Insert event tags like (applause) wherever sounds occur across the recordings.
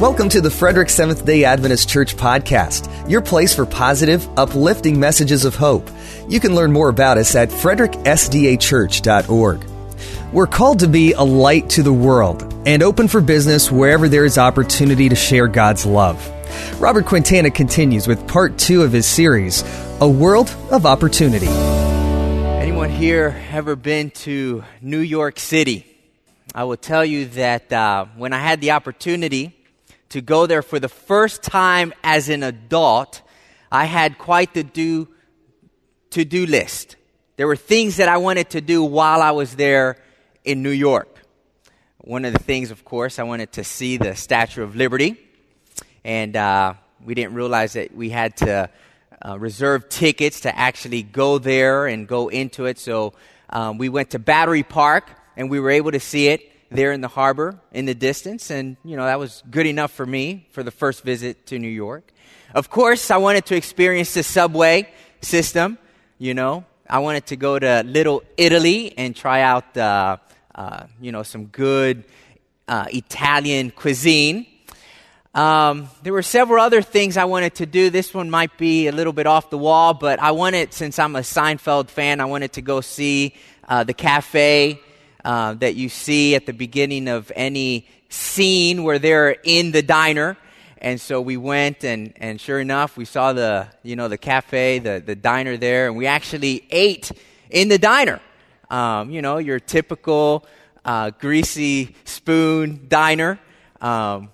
Welcome to the Frederick Seventh day Adventist Church podcast, your place for positive, uplifting messages of hope. You can learn more about us at fredericksdachurch.org. We're called to be a light to the world and open for business wherever there is opportunity to share God's love. Robert Quintana continues with part two of his series, A World of Opportunity. Anyone here ever been to New York City? I will tell you that uh, when I had the opportunity to go there for the first time as an adult, I had quite the do to do list. There were things that I wanted to do while I was there in New York. One of the things, of course, I wanted to see the Statue of Liberty, and uh, we didn't realize that we had to uh, reserve tickets to actually go there and go into it. So um, we went to Battery Park, and we were able to see it there in the harbor in the distance. And, you know, that was good enough for me for the first visit to New York. Of course, I wanted to experience the subway system. You know, I wanted to go to Little Italy and try out, uh, uh, you know, some good uh, Italian cuisine. Um, there were several other things I wanted to do. This one might be a little bit off the wall, but I wanted, since I'm a Seinfeld fan, I wanted to go see uh, the cafe uh, that you see at the beginning of any scene where they're in the diner. And so we went, and, and sure enough, we saw the, you know, the cafe, the, the diner there, and we actually ate in the diner. Um, you know, your typical uh, greasy spoon diner. Um,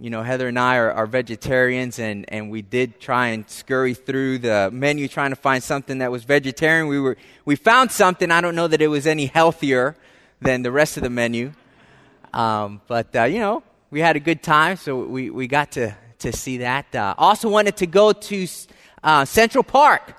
you know, Heather and I are, are, vegetarians, and, and we did try and scurry through the menu trying to find something that was vegetarian. We, were, we found something, I don't know that it was any healthier than the rest of the menu. Um, but, uh, you know, we had a good time, so we, we got to, to see that. Uh, also wanted to go to uh, Central Park.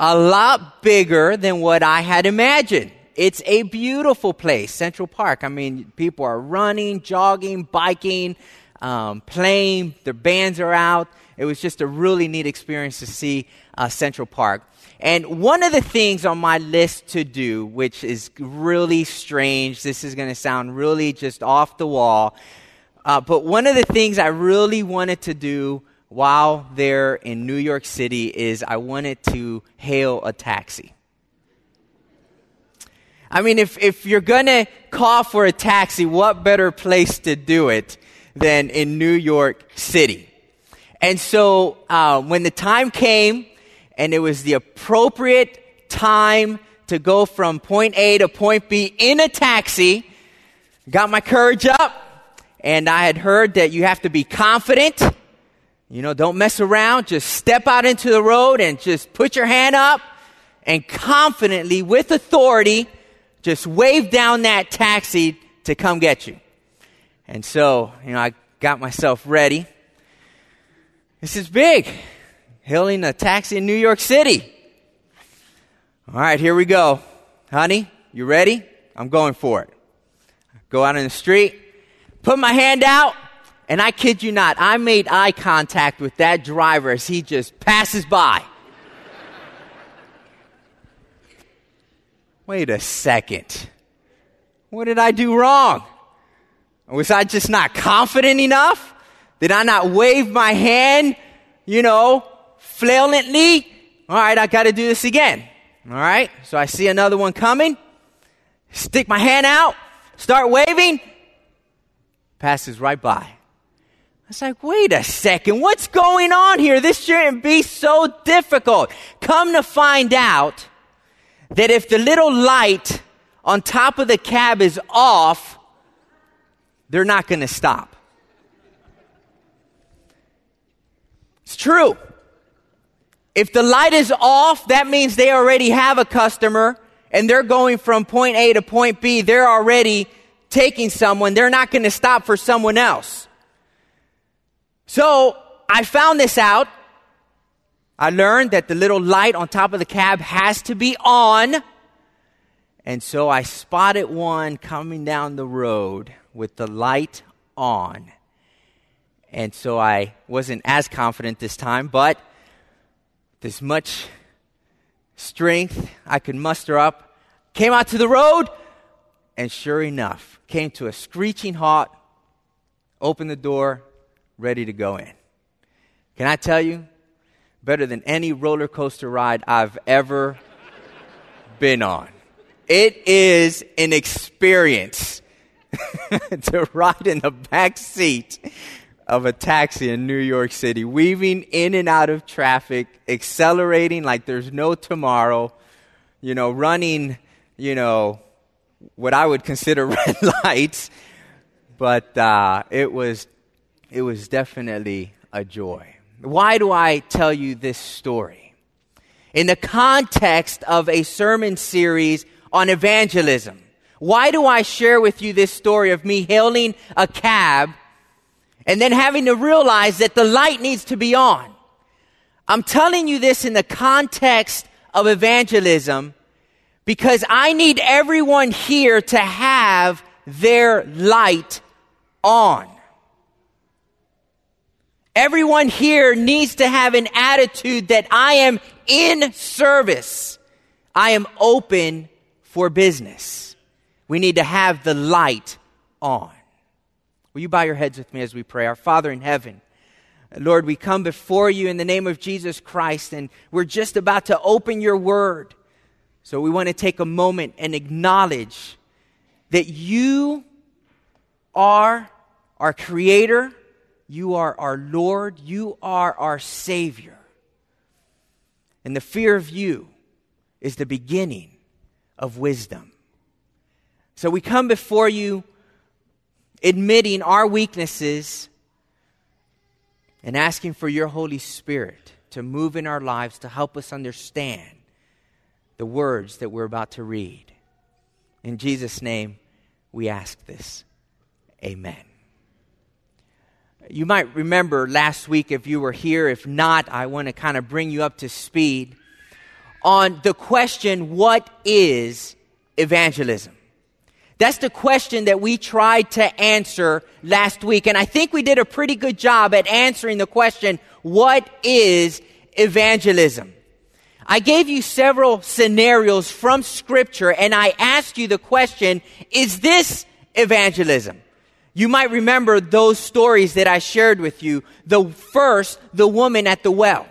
A lot bigger than what I had imagined. It's a beautiful place, Central Park. I mean, people are running, jogging, biking, um, playing, their bands are out. It was just a really neat experience to see uh, Central Park. And one of the things on my list to do, which is really strange, this is going to sound really just off the wall, uh, but one of the things I really wanted to do while there in New York City is I wanted to hail a taxi. I mean, if, if you're going to call for a taxi, what better place to do it than in New York City? And so uh, when the time came, and it was the appropriate time to go from point A to point B in a taxi. Got my courage up, and I had heard that you have to be confident. You know, don't mess around. Just step out into the road and just put your hand up and confidently, with authority, just wave down that taxi to come get you. And so, you know, I got myself ready. This is big hailing a taxi in New York City. All right, here we go. Honey, you ready? I'm going for it. Go out in the street, put my hand out, and I kid you not, I made eye contact with that driver as he just passes by. Wait a second. What did I do wrong? Was I just not confident enough? Did I not wave my hand, you know, flailantly. All right, I got to do this again. All right, so I see another one coming. Stick my hand out, start waving. Passes right by. I was like, wait a second, what's going on here? This shouldn't be so difficult. Come to find out that if the little light on top of the cab is off, they're not going to stop. It's true. If the light is off, that means they already have a customer and they're going from point A to point B. They're already taking someone. They're not going to stop for someone else. So I found this out. I learned that the little light on top of the cab has to be on. And so I spotted one coming down the road with the light on. And so I wasn't as confident this time, but as much strength I could muster up, came out to the road, and sure enough, came to a screeching halt, opened the door, ready to go in. Can I tell you? Better than any roller coaster ride I've ever been on. It is an experience (laughs) to ride in the back seat of a taxi in New York City, weaving in and out of traffic, accelerating like there's no tomorrow, you know, running, you know, what I would consider (laughs) red lights. But uh, it was, it was definitely a joy. Why do I tell you this story? In the context of a sermon series on evangelism. Why do I share with you this story of me hailing a cab and then having to realize that the light needs to be on? I'm telling you this in the context of evangelism because I need everyone here to have their light on. Everyone here needs to have an attitude that I am in service. I am open for business. We need to have the light on. Will you bow your heads with me as we pray? Our Father in heaven, Lord, we come before you in the name of Jesus Christ, and we're just about to open your word. So we want to take a moment and acknowledge that you are our Creator, you are our Lord, you are our Savior. And the fear of you is the beginning of wisdom. So we come before you admitting our weaknesses and asking for your Holy Spirit to move in our lives to help us understand the words that we're about to read. In Jesus' name, we ask this. Amen. You might remember last week if you were here. If not, I want to kind of bring you up to speed on the question what is evangelism? That's the question that we tried to answer last week. And I think we did a pretty good job at answering the question, what is evangelism? I gave you several scenarios from scripture and I asked you the question, is this evangelism? You might remember those stories that I shared with you. The first, the woman at the well.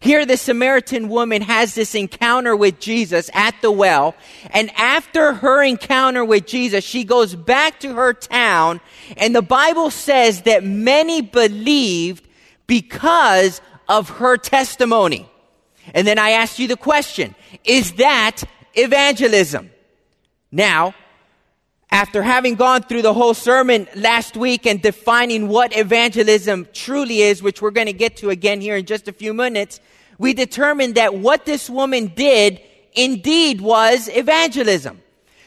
Here, the Samaritan woman has this encounter with Jesus at the well. And after her encounter with Jesus, she goes back to her town. And the Bible says that many believed because of her testimony. And then I asked you the question, is that evangelism? Now, after having gone through the whole sermon last week and defining what evangelism truly is, which we're going to get to again here in just a few minutes, we determined that what this woman did indeed was evangelism.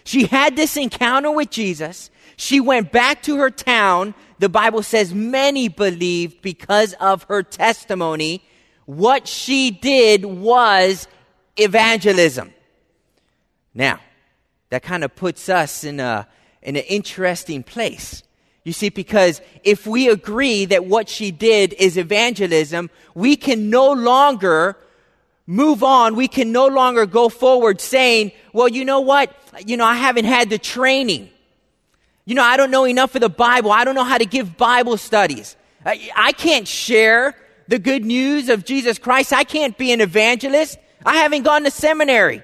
She had this encounter with Jesus. She went back to her town. The Bible says many believed because of her testimony. What she did was evangelism. Now, that kind of puts us in a in an interesting place. You see, because if we agree that what she did is evangelism, we can no longer move on. We can no longer go forward saying, well, you know what? You know, I haven't had the training. You know, I don't know enough of the Bible. I don't know how to give Bible studies. I, I can't share the good news of Jesus Christ. I can't be an evangelist. I haven't gone to seminary.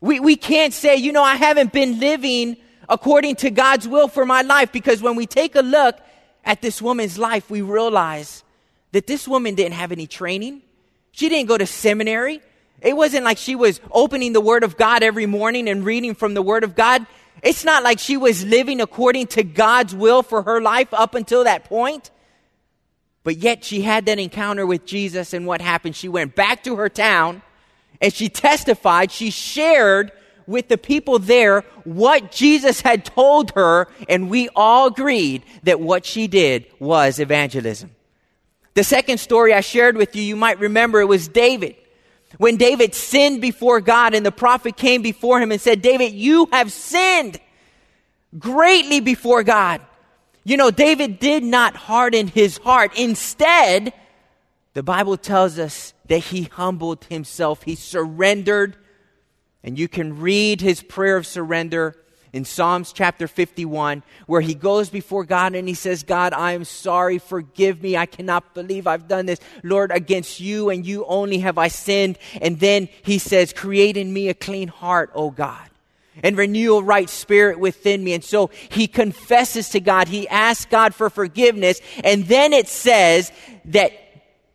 We, we can't say, you know, I haven't been living according to God's will for my life because when we take a look at this woman's life, we realize that this woman didn't have any training. She didn't go to seminary. It wasn't like she was opening the Word of God every morning and reading from the Word of God. It's not like she was living according to God's will for her life up until that point. But yet she had that encounter with Jesus, and what happened? She went back to her town and she testified, she shared with the people there what Jesus had told her, and we all agreed that what she did was evangelism. The second story I shared with you, you might remember it was David. When David sinned before God and the prophet came before him and said, David, you have sinned greatly before God. You know, David did not harden his heart. Instead, the Bible tells us that he humbled himself. He surrendered. And you can read his prayer of surrender in Psalms chapter 51, where he goes before God and he says, God, I am sorry, forgive me. I cannot believe I've done this. Lord, against you and you only have I sinned. And then he says, Create in me a clean heart, O God and renew a right spirit within me. And so he confesses to God. He asks God for forgiveness. And then it says that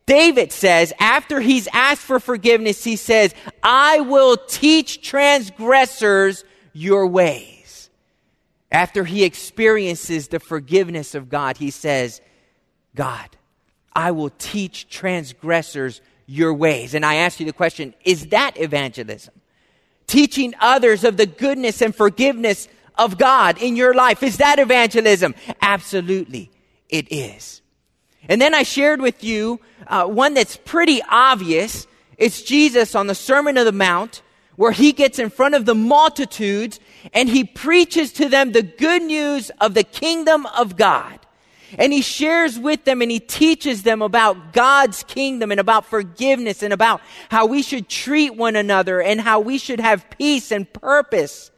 David says, after he's asked for forgiveness, he says, I will teach transgressors your ways. After he experiences the forgiveness of God, he says, God, I will teach transgressors your ways. And I ask you the question, is that evangelism? Teaching others of the goodness and forgiveness of God in your life. Is that evangelism? Absolutely, it is. And then I shared with you uh, one that's pretty obvious. It's Jesus on the Sermon of the Mount, where he gets in front of the multitudes and he preaches to them the good news of the kingdom of God. And he shares with them and he teaches them about God's kingdom and about forgiveness and about how we should treat one another and how we should have peace and purpose.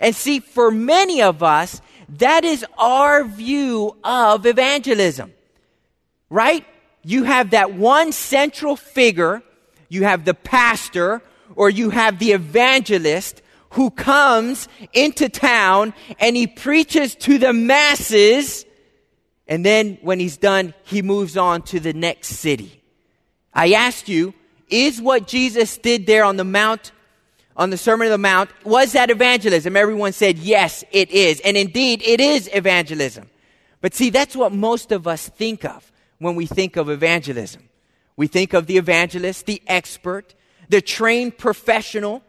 And see, for many of us, that is our view of evangelism right? You have that one central figure, you have the pastor, or you have the evangelist who comes into town and he preaches to the masses. And then when he's done, he moves on to the next city. I asked you, is what Jesus did there on the Mount, on the Sermon of the Mount, was that evangelism? Everyone said, yes, it is. And indeed, it is evangelism. But see, that's what most of us think of when we think of evangelism. We think of the evangelist, the expert, the trained professional,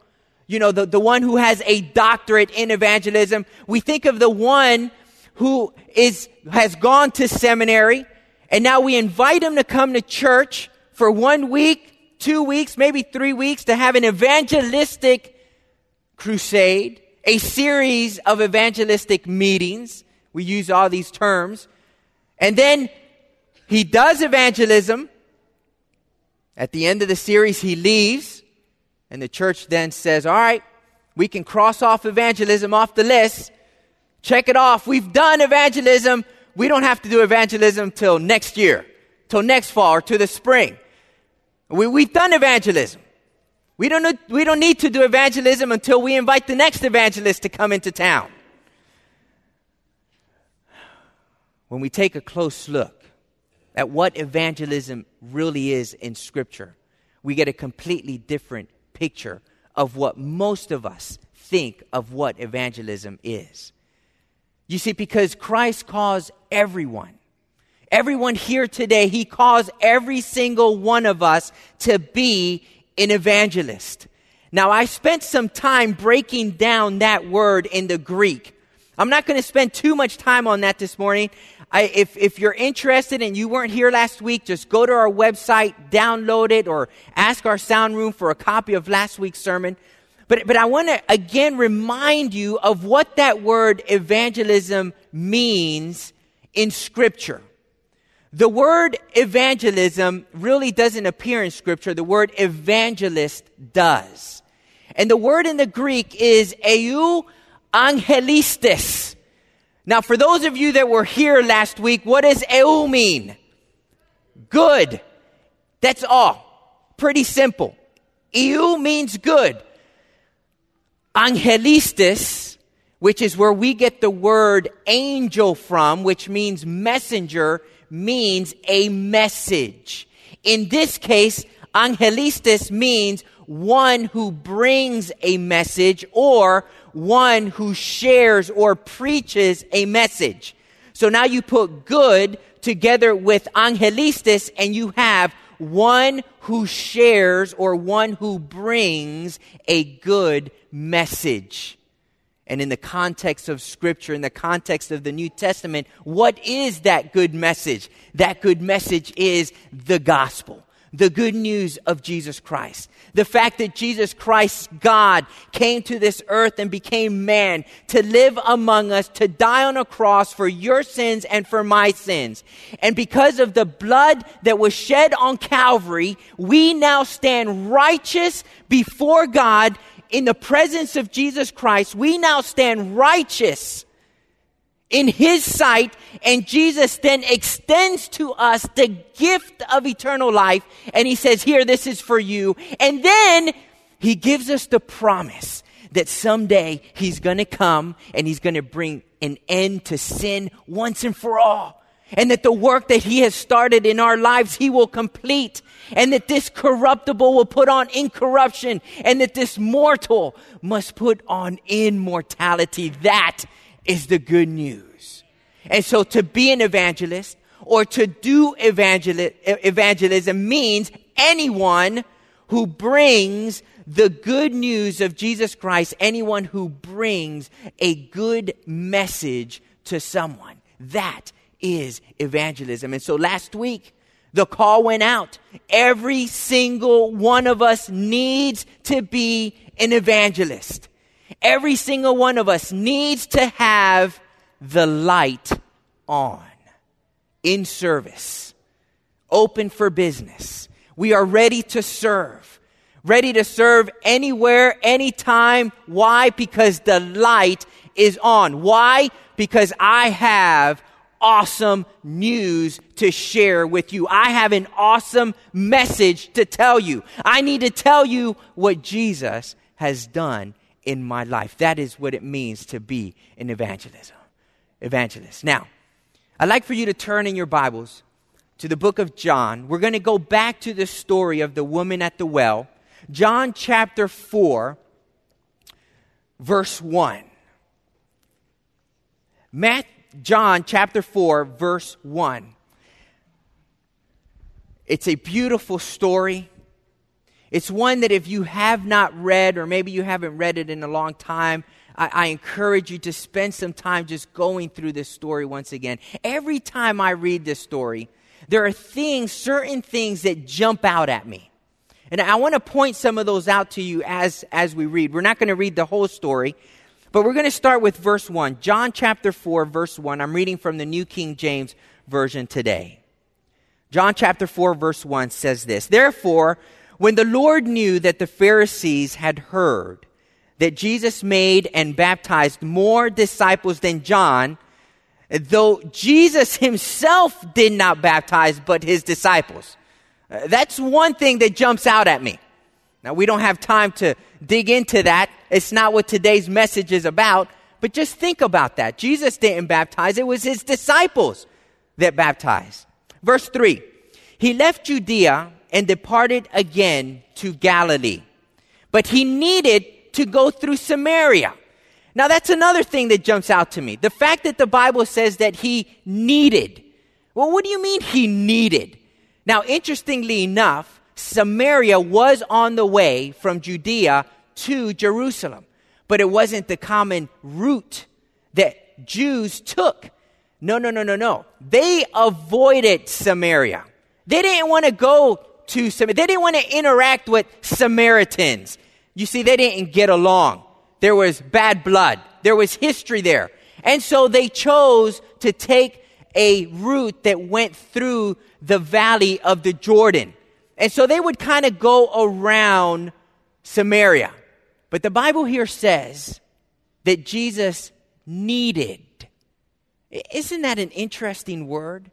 you know, the, the one who has a doctorate in evangelism. We think of the one who is, has gone to seminary and now we invite him to come to church for one week, two weeks, maybe three weeks to have an evangelistic crusade, a series of evangelistic meetings. We use all these terms. And then he does evangelism. At the end of the series, he leaves, and the church then says, All right, we can cross off evangelism off the list. Check it off. We've done evangelism. We don't have to do evangelism till next year, till next fall, or to the spring. We, we've done evangelism. We don't, we don't need to do evangelism until we invite the next evangelist to come into town. When we take a close look at what evangelism really is in Scripture, we get a completely different picture of what most of us think of what evangelism is. You see, because Christ calls everyone, everyone here today, He calls every single one of us to be an evangelist. Now, I spent some time breaking down that word in the Greek. I'm not going to spend too much time on that this morning. I, if, if you're interested and you weren't here last week, just go to our website, download it, or ask our sound room for a copy of last week's sermon. But, but I want to again remind you of what that word evangelism means in Scripture. The word evangelism really doesn't appear in Scripture. The word evangelist does. And the word in the Greek is eu angelistes. Now, for those of you that were here last week, what does eu mean? Good. That's all. Pretty simple. Eu means good. Angelistes, which is where we get the word angel from, which means messenger, means a message. In this case, angelistes means one who brings a message or one who shares or preaches a message. So now you put good together with angelistes and you have one who shares or one who brings a good message. And in the context of scripture, in the context of the New Testament, what is that good message? That good message is the gospel the good news of Jesus Christ. The fact that Jesus Christ, God, came to this earth and became man to live among us, to die on a cross for your sins and for my sins. And because of the blood that was shed on Calvary, we now stand righteous before God in the presence of Jesus Christ, we now stand righteous in his sight, and Jesus then extends to us the gift of eternal life, and he says, Here, this is for you. And then he gives us the promise that someday he's gonna come and he's gonna bring an end to sin once and for all. And that the work that he has started in our lives, he will complete. And that this corruptible will put on incorruption. And that this mortal must put on immortality. That is the good news. And so to be an evangelist or to do evangel- evangelism means anyone who brings the good news of Jesus Christ, anyone who brings a good message to someone. That is evangelism. And so last week, the call went out. Every single one of us needs to be an evangelist. Every single one of us needs to have the light on in service, open for business. We are ready to serve, ready to serve anywhere, anytime. Why? Because the light is on. Why? Because I have awesome news to share with you. I have an awesome message to tell you. I need to tell you what Jesus has done in my life. That is what it means to be an evangelism. Evangelist. Now, I'd like for you to turn in your Bibles to the book of John. We're going to go back to the story of the woman at the well. John chapter 4, verse 1. Matt, John chapter 4, verse 1. It's a beautiful story. It's one that if you have not read, or maybe you haven't read it in a long time, I, I, encourage you to spend some time just going through this story once again. Every time I read this story, there are things, certain things that jump out at me. And I want to point some of those out to you as, as we read. We're not going to read the whole story, but we're going to start with verse 1. John chapter 4, verse 1. I'm reading from the New King James Version today. John chapter 4, verse 1 says this Therefore, when the Lord knew that the Pharisees had heard that Jesus made and baptized more disciples than John, though Jesus (laughs) himself did not baptize, but his disciples. Uh, that's one thing that jumps out at me. Now, we don't have time to dig into that. It's not what today's message is about, but just think about that. Jesus didn't baptize, it was his disciples that baptized. Verse 3 He left Judea and departed again to Galilee. But he needed to go through Samaria. Now that's another thing that jumps out to me. The fact that the Bible says that he needed. Well, what do you mean he needed? Now, interestingly enough, Samaria was on the way from Judea to Jerusalem, but it wasn't the common route that Jews took. No, no, no, no, no. They avoided Samaria. They didn't want to go to Samaria. They didn't want to interact with Samaritans. You see, they didn't get along. There was bad blood. There was history there. And so they chose to take a route that went through the valley of the Jordan. And so they would kind of go around Samaria. But the Bible here says that Jesus needed. Isn't that an interesting word?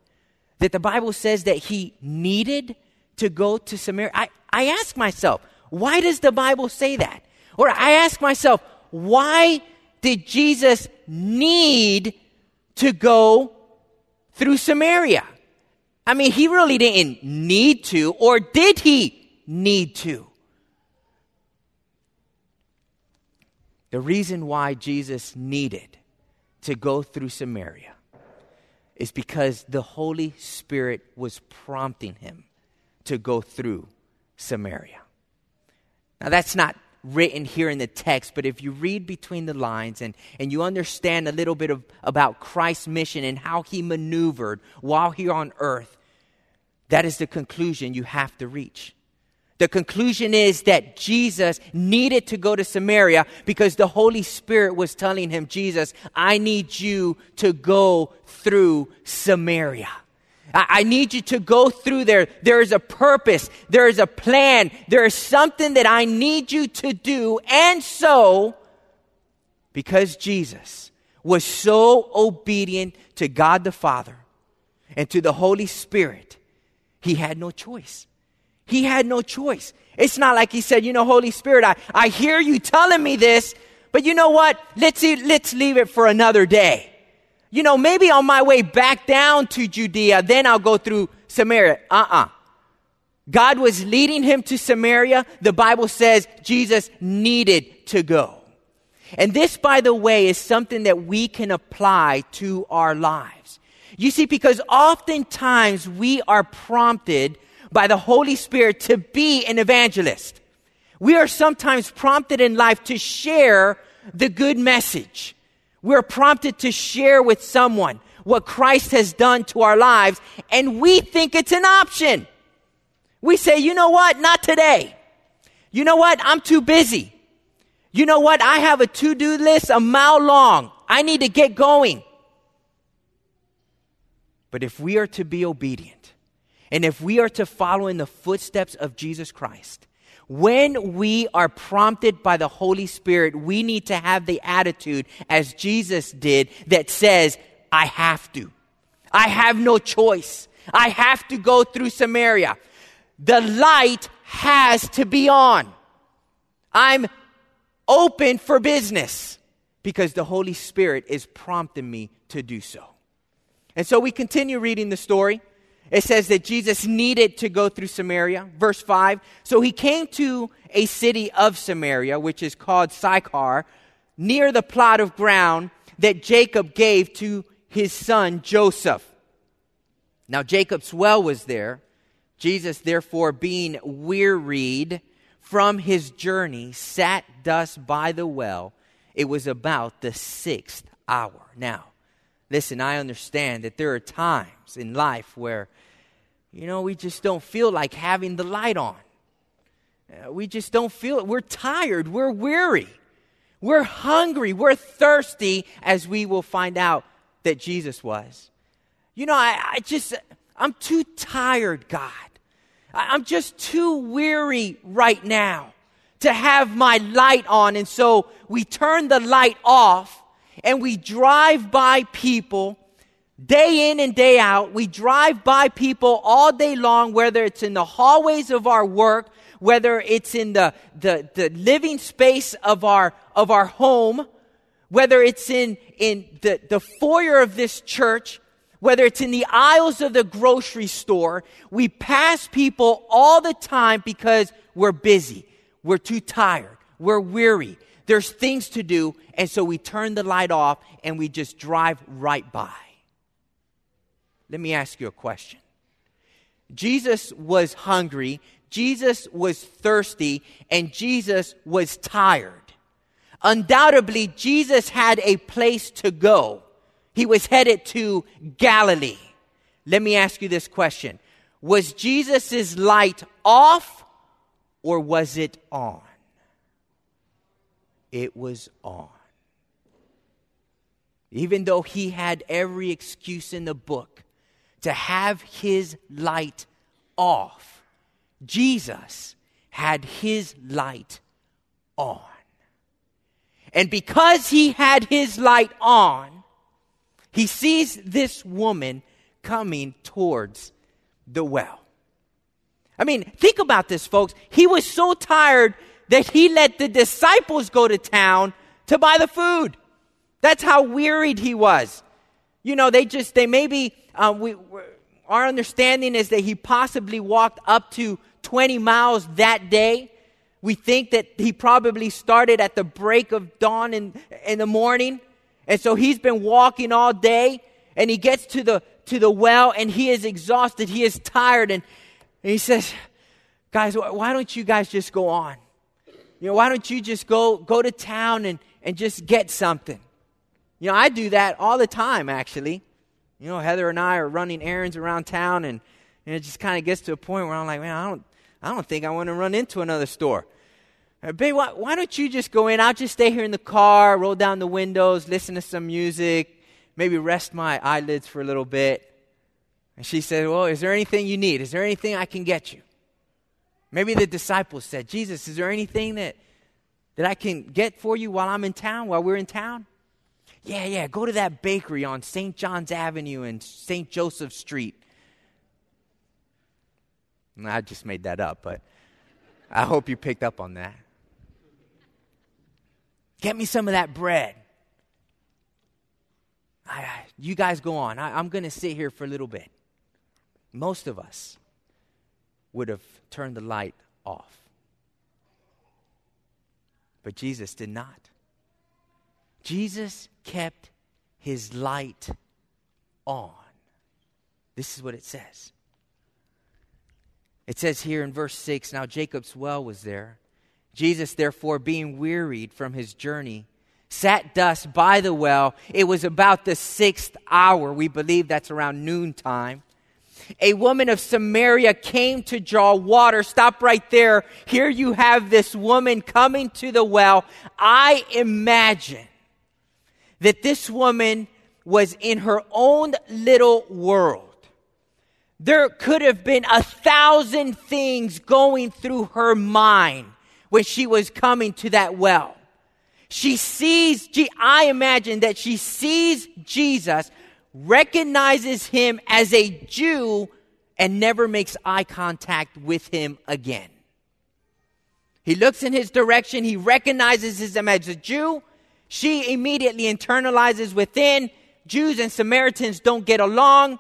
That the Bible says that he needed to go to Samaria? I, I ask myself, why does the Bible say that? Or I ask myself, why did Jesus need to go through Samaria? I mean, he really didn't need to, or did he need to? The reason why Jesus needed to go through Samaria is because the Holy Spirit was prompting him to go through Samaria. Now, that's not written here in the text, but if you read between the lines and, and you understand a little bit of, about Christ's mission and how he maneuvered while here on earth, that is the conclusion you have to reach. The conclusion is that Jesus needed to go to Samaria because the Holy Spirit was telling him, Jesus, I need you to go through Samaria. I, need you to go through there. There is a purpose. There is a plan. There is something that I need you to do. And so, because Jesus was so obedient to God the Father and to the Holy Spirit, he had no choice. He had no choice. It's not like he said, you know, Holy Spirit, I, I hear you telling me this, but you know what? Let's, let's leave it for another day. You know, maybe on my way back down to Judea, then I'll go through Samaria. Uh uh God was leading him to Samaria. The Bible says Jesus needed to go. And this, by the way, is something that we can apply to our lives. You see, because oftentimes we are prompted by the Holy Spirit to be an evangelist. We are sometimes prompted in life to share the good message. We're prompted to share with someone what Christ has done to our lives, and we think it's an option. We say, you know what? Not today. You know what? I'm too busy. You know what? I have a to do list a mile long. I need to get going. But if we are to be obedient, and if we are to follow in the footsteps of Jesus Christ, when we are prompted by the Holy Spirit, we need to have the attitude, as Jesus did, that says, I have to. I have no choice. I have to go through Samaria. The light has to be on. I'm open for business because the Holy Spirit is prompting me to do so. And so we continue reading the story. It says that Jesus needed to go through Samaria. Verse 5 So he came to a city of Samaria, which is called Sychar, near the plot of ground that Jacob gave to his son Joseph. Now Jacob's well was there. Jesus, therefore, being wearied from his journey, sat thus by the well. It was about the sixth hour. Now, Listen, I understand that there are times in life where, you know, we just don't feel like having the light on. Uh, we just don't feel it. We're tired. We're weary. We're hungry. We're thirsty, as we will find out that Jesus was. You know, I, I just, I'm too tired, God. I, I'm just too weary right now to have my light on. And so we turn the light off and we drive by people day in and day out. We drive by people all day long, whether it's in the hallways of our work, whether it's in the, the, the living space of our, of our home, whether it's in, in the, the foyer of this church, whether it's in the aisles of the grocery store, we pass people all the time because we're busy. We're too tired. We're weary. There's things to do, and so we turn the light off and we just drive right by. Let me ask you a question. Jesus was hungry, Jesus was thirsty, and Jesus was tired. Undoubtedly, Jesus had a place to go. He was headed to Galilee. Let me ask you this question Was Jesus' light off or was it on? it was on. Even though he had every excuse in the book to have his light off, Jesus had his light on. And because he had his light on, he sees this woman coming towards the well. I mean, think about this, folks. He was so tired that he let the disciples go to town to buy the food. That's how wearied he was. You know, they just, they maybe, um, we, our understanding is that he possibly walked up to 20 miles that day. We think that he probably started at the break of dawn in, in the morning. And so he's been walking all day and he gets to the, to the well and he is exhausted. He is tired. And, and he says, guys, why don't you guys just go on? you know, why don't you just go, go to town and, and just get something? You know, I do that all the time, actually. You know, Heather and I are running errands around town, and, and it just kind of gets to a point where I'm like, man, I don't, I don't think I want to run into another store. Uh, babe, why, why don't you just go in? I'll just stay here in the car, roll down the windows, listen to some music, maybe rest my eyelids for a little bit. And she said, Well, is there anything you need? Is there anything I can get you? Maybe the disciples said, Jesus, is there anything that, that I can get for you while I'm in town, while we're in town? Yeah, yeah, go to that bakery on St. John's Avenue and St. Joseph Street. I just made that up, but I hope you picked up on that. Get me some of that bread. I, you guys go on. I, I'm going to sit here for a little bit. Most of us would have turned the light off. But Jesus did not. Jesus kept his light on. This is what it says. It says here in verse 6 Now Jacob's well was there. Jesus, therefore, being wearied from his journey, sat thus by the well. It was about the sixth hour. We believe that's around noontime. A woman of Samaria came to draw water. Stop right there. Here you have this woman coming to the well. I imagine that this woman was in her own little world. There could have been a thousand things going through her mind when she was coming to that well. She sees, I imagine that she sees Jesus, recognizes him as a Jew, and never makes eye contact with him again. He looks in his direction, he recognizes him as a Jew. She immediately internalizes within Jews and Samaritans don't get along.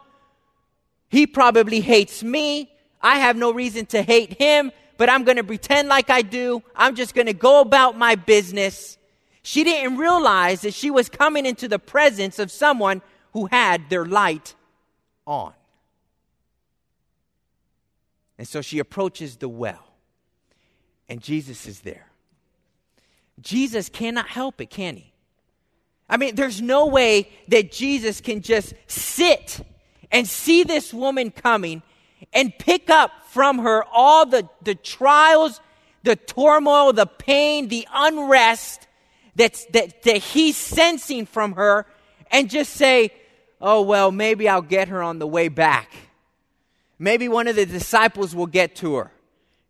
He probably hates me. I have no reason to hate him but I'm going to pretend like I do. I'm just going to go about my business. She didn't realize that she was coming into the presence of someone who had their light on. And so she approaches the well, and Jesus is there. Jesus cannot help it, can he? I mean, there's no way that Jesus can just sit and see this woman coming and pick up from her all the, the trials, the turmoil, the pain, the unrest that's, that, that he's sensing from her and just say, oh, well, maybe I'll get her on the way back. Maybe one of the disciples will get to her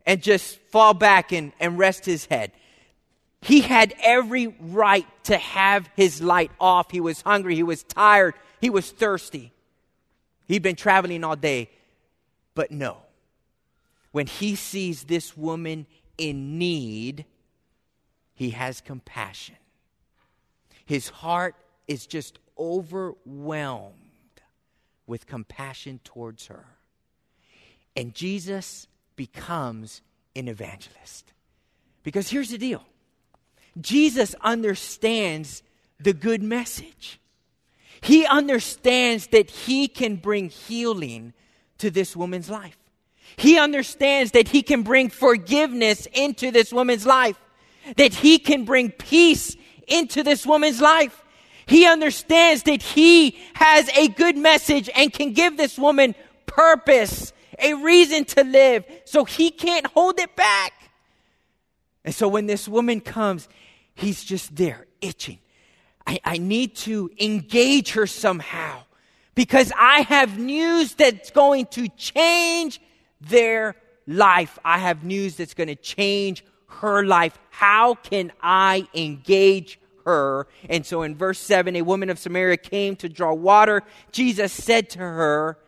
and just fall back and, and rest his head. He had every right to have his light off. He was hungry. He was tired. He was thirsty. He'd been traveling all day. But no, when he sees this woman in need, he has compassion. His heart is just overwhelmed with compassion towards her. And Jesus becomes an evangelist. Because here's the deal Jesus understands the good message. He understands that he can bring healing to this woman's life. He understands that he can bring forgiveness into this woman's life, that he can bring peace into this woman's life. He understands that he has a good message and can give this woman purpose, a reason to live, so he can't hold it back. And so when this woman comes, he's just there, itching. I, I need to engage her somehow because I have news that's going to change their life. I have news that's going to change her life. How can I engage her? And so in verse 7, a woman of Samaria came to draw water. Jesus said to her,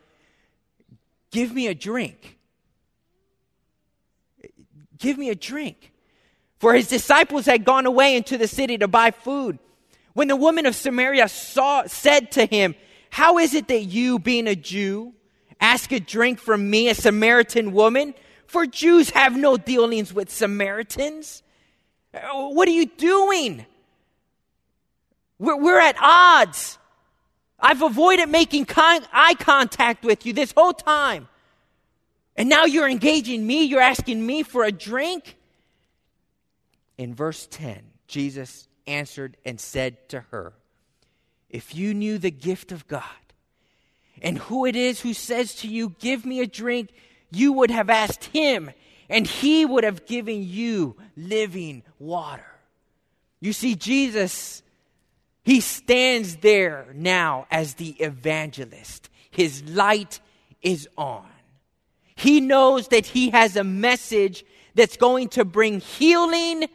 Give me a drink. Give me a drink. For his disciples had gone away into the city to buy food. When the woman of Samaria saw, said to him, how is it that you, being a Jew, ask a drink from me, a Samaritan woman? For Jews have no dealings with Samaritans. What are you doing? We're, we're at odds. I've avoided making con- eye contact with you this whole time. And now you're engaging me, you're asking me for a drink? In verse 10, Jesus answered and said to her, if you knew the gift of God and who it is who says to you, Give me a drink, you would have asked him, and he would have given you living water. You see, Jesus, he stands there now as the evangelist. His light is on. He knows that he has a message that's going to bring healing,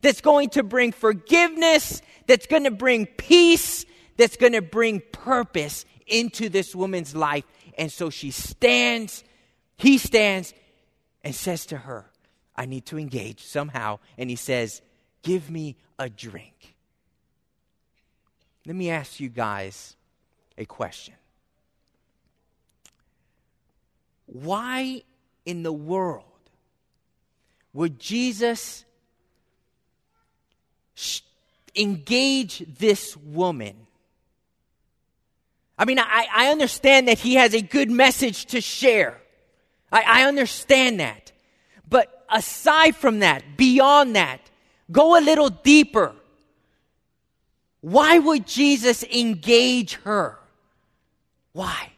that's going to bring forgiveness, that's going to bring peace, that's going to bring purpose into this woman's life. And so she stands, he stands, and says to her, I need to engage somehow. And he says, Give me a drink. Let me ask you guys a question. Why in the world would Jesus engage this woman? I mean, I, I understand that he has a good message to share. I, I understand that. But aside from that, beyond that, go a little deeper. Why would Jesus engage her? Why?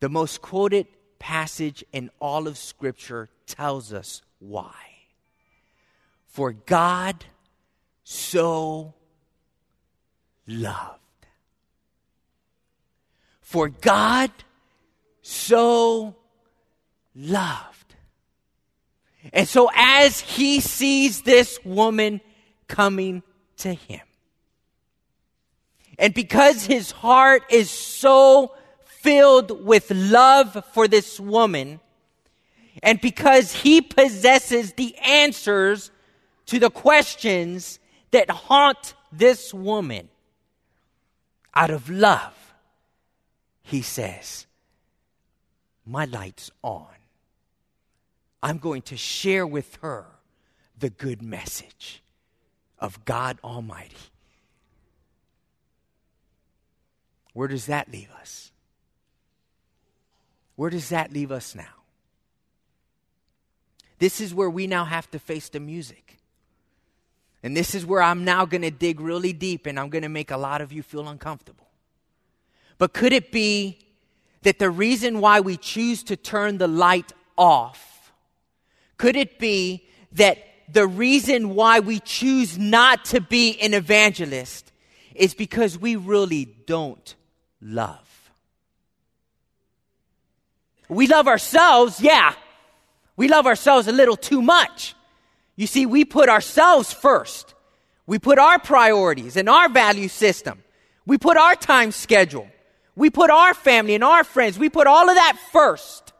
The most quoted passage in all of Scripture tells us why. For God so loved. For God so loved. And so as he sees this woman coming to him, and because his heart is so filled with love for this woman, and because he possesses the answers to the questions that haunt this woman, out of love, he says, My light's on. I'm going to share with her the good message of God Almighty. Where does that leave us? Where does that leave us now? This is where we now have to face the music. And this is where I'm now going to dig really deep and I'm going to make a lot of you feel uncomfortable. But could it be that the reason why we choose to turn the light off, could it be that the reason why we choose not to be an evangelist is because we really don't love? We love ourselves, yeah. We love ourselves a little too much. You see, we put ourselves first. We put our priorities and our value system. We put our time schedule. We put our family and our friends. We put all of that first.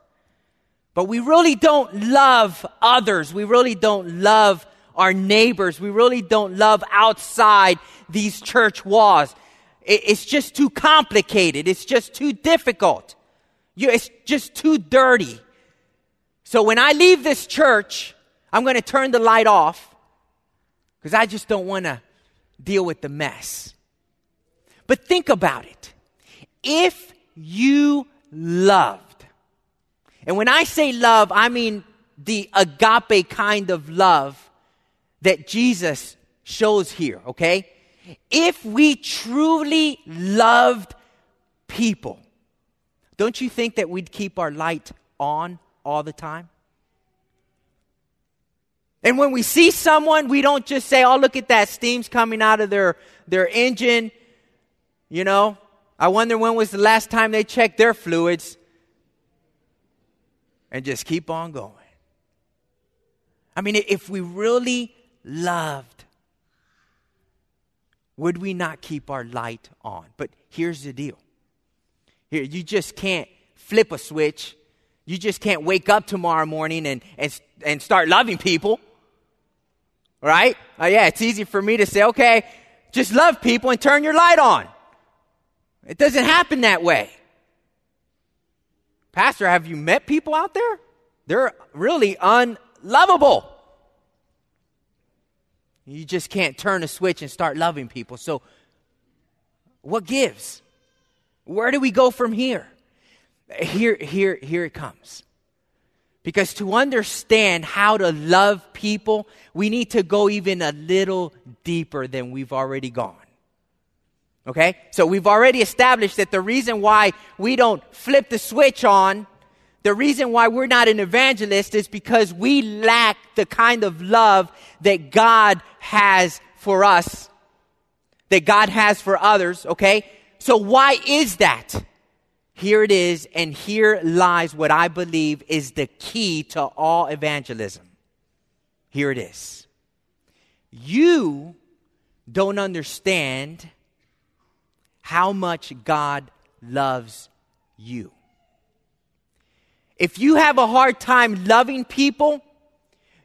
But we really don't love others. We really don't love our neighbors. We really don't love outside these church walls. It's just too complicated. It's just too difficult. It's just too dirty. So when I leave this church, I'm going to turn the light off because I just don't want to deal with the mess. But think about it. If you loved, and when I say love, I mean the agape kind of love that Jesus shows here, okay? If we truly loved people, don't you think that we'd keep our light on all the time? And when we see someone, we don't just say, oh, look at that, steam's coming out of their, their engine. You know, I wonder when was the last time they checked their fluids. And just keep on going. I mean, if we really loved, would we not keep our light on? But here's the deal here, you just can't flip a switch. You just can't wake up tomorrow morning and, and, and start loving people. Right? Oh, yeah, it's easy for me to say, okay, just love people and turn your light on. It doesn't happen that way. Pastor, have you met people out there? They're really unlovable. You just can't turn a switch and start loving people. So, what gives? Where do we go from here? Here, here, here it comes. Because to understand how to love people, we need to go even a little deeper than we've already gone. Okay? So we've already established that the reason why we don't flip the switch on, the reason why we're not an evangelist is because we lack the kind of love that God has for us, that God has for others, okay? So why is that? Here it is, and here lies what I believe is the key to all evangelism. Here it is. You don't understand how much God loves you. If you have a hard time loving people,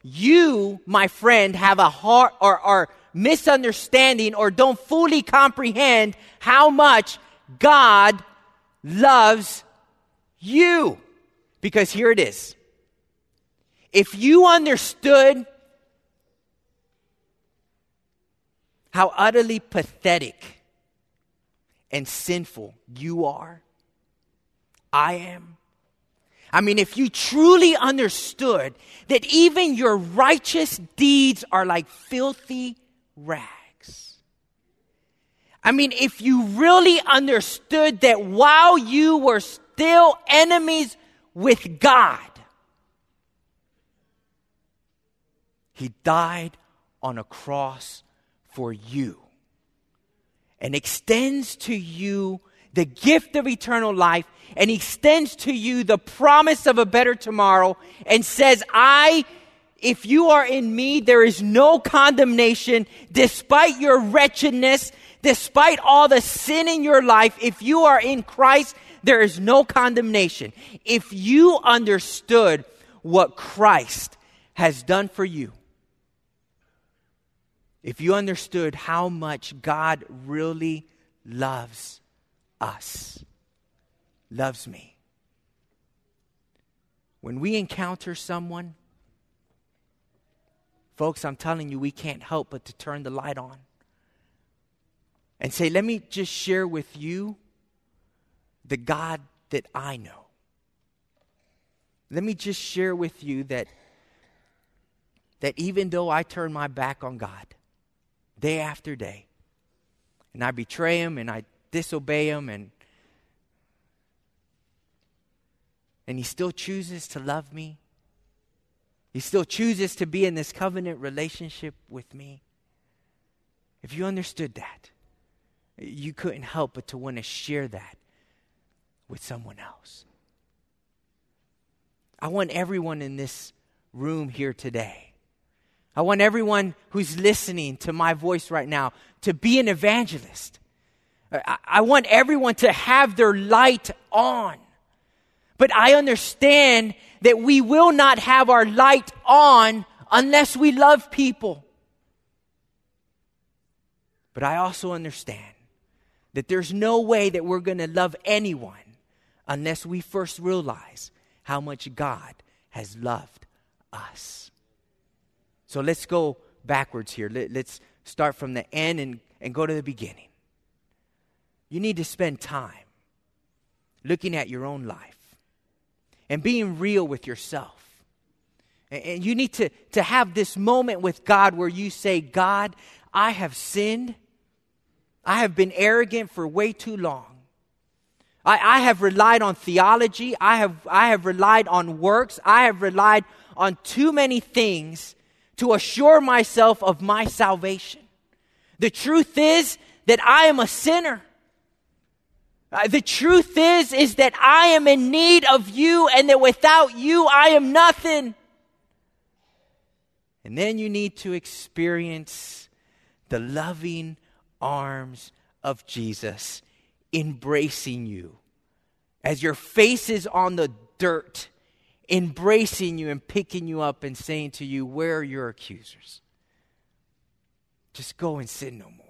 you, my friend, have a heart or are misunderstanding or don't fully comprehend how much God loves you. Because here it is. If you understood how utterly pathetic and sinful you are, I am. I mean, if you truly understood that even your righteous deeds are like filthy rags. I mean, if you really understood that while you were still enemies with God, He died on a cross for you and extends to you the gift of eternal life and extends to you the promise of a better tomorrow and says, I, if you are in me, there is no condemnation despite your wretchedness, despite all the sin in your life. If you are in Christ, there is no condemnation. If you understood what Christ has done for you, if you understood how much God really loves us, loves me. When we encounter someone, folks, I'm telling you, we can't help but to turn the light on and say, let me just share with you the God that I know. Let me just share with you that, that even though I turn my back on God, day after day. And I betray him and I disobey him and and he still chooses to love me. He still chooses to be in this covenant relationship with me. If you understood that, you couldn't help but to want to share that with someone else. I want everyone in this room here today I want everyone who's listening to my voice right now to be an evangelist. I, want everyone to have their light on. But I understand that we will not have our light on unless we love people. But I also understand that there's no way that we're going to love anyone unless we first realize how much God has loved us. So let's go backwards here. Let, us start from the end and, and go to the beginning. You need to spend time looking at your own life and being real with yourself. And, and you need to, to have this moment with God where you say, God, I have sinned. I have been arrogant for way too long. I, I have relied on theology. I have, I have relied on works. I have relied on too many things to assure myself of my salvation. The truth is that I am a sinner. Uh, the truth is, is that I am in need of you and that without you, I am nothing. And then you need to experience the loving arms of Jesus embracing you as your face is on the dirt embracing you and picking you up and saying to you, Where are your accusers? Just go and sin no more.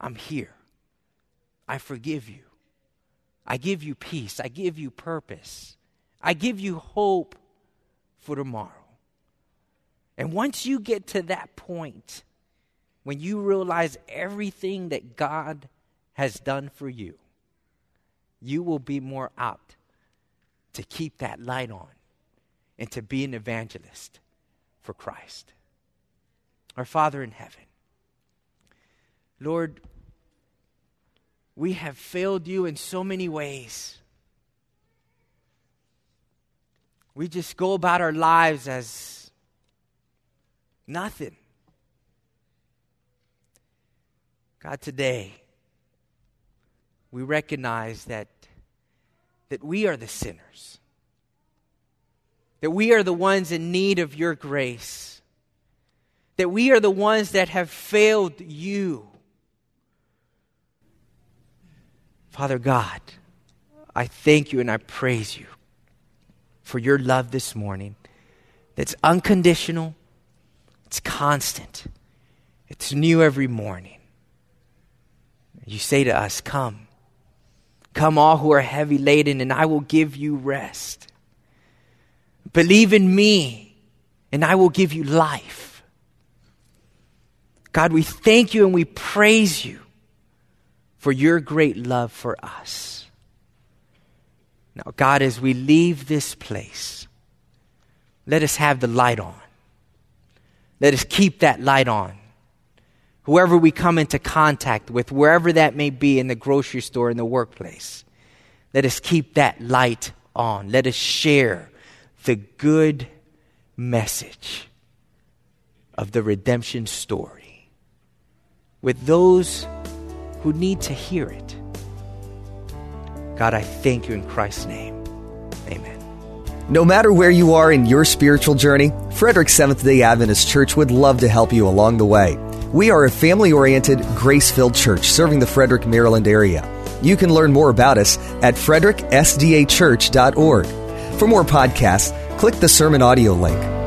I'm here. I forgive you. I give you peace. I give you purpose. I give you hope for tomorrow. And once you get to that point, when you realize everything that God has done for you, you will be more apt to keep that light on and to be an evangelist for Christ. Our Father in heaven, Lord, we have failed you in so many ways. We just go about our lives as nothing. God, today, we recognize that that we are the sinners, that we are the ones in need of your grace, that we are the ones that have failed you. Father God, I thank you and I praise you for your love this morning that's unconditional, it's constant, it's new every morning. You say to us, Come, come, all who are heavy laden, and I will give you rest. Believe in me, and I will give you life. God, we thank you and we praise you for your great love for us. Now, God, as we leave this place, let us have the light on. Let us keep that light on. Whoever we come into contact with, wherever that may be in the grocery store, in the workplace, let us keep that light on. Let us share the good message of the redemption story with those who need to hear it. God, I thank you in Christ's name. Amen. No matter where you are in your spiritual journey, Frederick Seventh day Adventist Church would love to help you along the way. We are a family oriented, grace filled church serving the Frederick, Maryland area. You can learn more about us at fredericksdachurch.org. For more podcasts, click the sermon audio link.